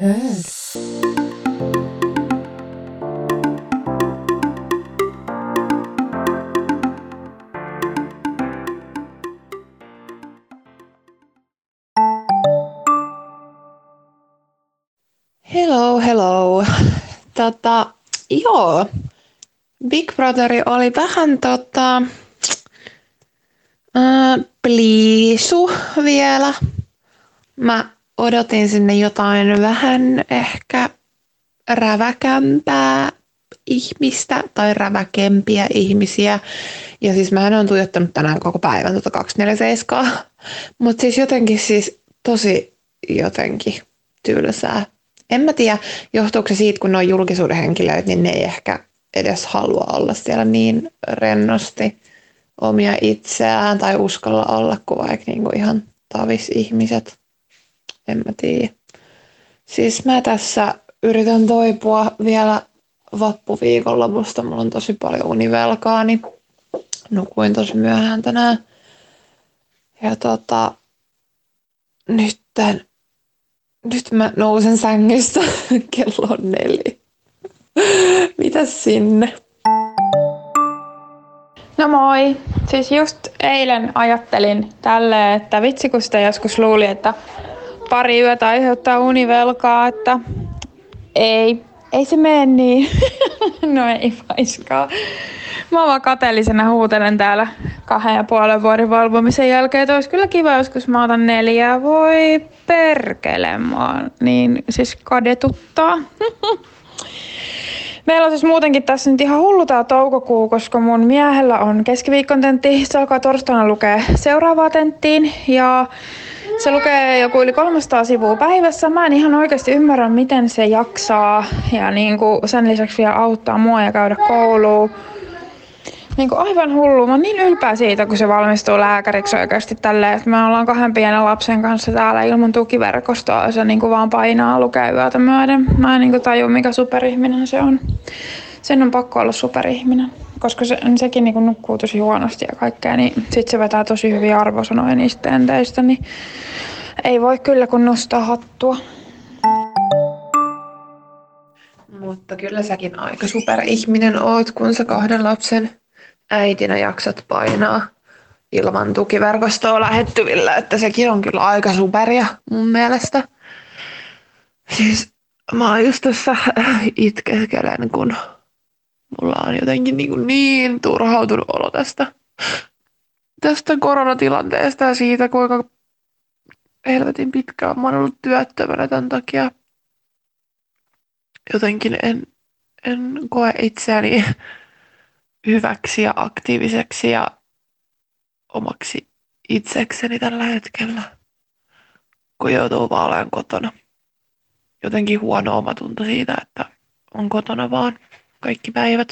Hörd. Hello, hello. Tota, joo. Big Brotheri oli vähän tota, äh, pliisu vielä. Mä odotin sinne jotain vähän ehkä räväkämpää ihmistä tai räväkempiä ihmisiä. Ja siis mä en tuijottanut tänään koko päivän tuota 247. Mutta siis jotenkin siis tosi jotenkin tylsää. En mä tiedä, johtuuko se siitä, kun ne on julkisuuden henkilöitä, niin ne ei ehkä edes halua olla siellä niin rennosti omia itseään tai uskalla olla kuin vaikka niinku ihan tavis ihmiset. En mä tiedä. Siis mä tässä yritän toipua vielä vappuviikonlopusta. Mulla on tosi paljon univelkaa, niin nukuin tosi myöhään tänään. Ja tota, nytten, nyt mä nousen sängystä, kello on neljä. Mitäs sinne? No moi. Siis just eilen ajattelin tälle, että vitsi kun sitä joskus luuli, että pari yötä aiheuttaa univelkaa, että ei, ei se mene niin. no ei vaiskaan. Mä vaan kateellisena huutelen täällä kahden ja puolen vuoden valvomisen jälkeen, että olisi kyllä kiva joskus mä otan neljää. Voi perkele, mua niin siis kadetuttaa. Meillä on siis muutenkin tässä nyt ihan hullu tää toukokuu, koska mun miehellä on keskiviikkon tentti. Se alkaa torstaina lukea seuraavaa tenttiin ja se lukee joku yli 300 sivua päivässä. Mä en ihan oikeasti ymmärrä, miten se jaksaa ja niin kuin sen lisäksi vielä auttaa mua ja käydä kouluun. Niin kuin aivan hullu. Mä oon niin ylpeä siitä, kun se valmistuu lääkäriksi oikeasti tälleen, että me ollaan kahden pienen lapsen kanssa täällä ilman tukiverkostoa ja se niin kuin vaan painaa lukea yötä myöden. Mä en niin kuin taju, mikä superihminen se on. Sen on pakko olla superihminen, koska se, sekin niin nukkuu tosi huonosti ja kaikkea, niin sit se vetää tosi hyviä arvosanoja niistä tenteistä, niin ei voi kyllä kun nostaa hattua. Mutta kyllä säkin aika superihminen oot, kun sä kahden lapsen äitinä jaksat painaa ilman tukiverkostoa lähettyvillä, että sekin on kyllä aika superia mun mielestä. Siis mä oon just tässä itkeskelen, kun mulla on jotenkin niin, niin turhautunut olo tästä, tästä koronatilanteesta ja siitä, kuinka helvetin pitkään mä oon ollut työttömänä tämän takia. Jotenkin en, en koe itseäni hyväksi ja aktiiviseksi ja omaksi itsekseni tällä hetkellä, kun joutuu vaan olemaan kotona. Jotenkin huono omatunto siitä, että on kotona vaan kaikki päivät.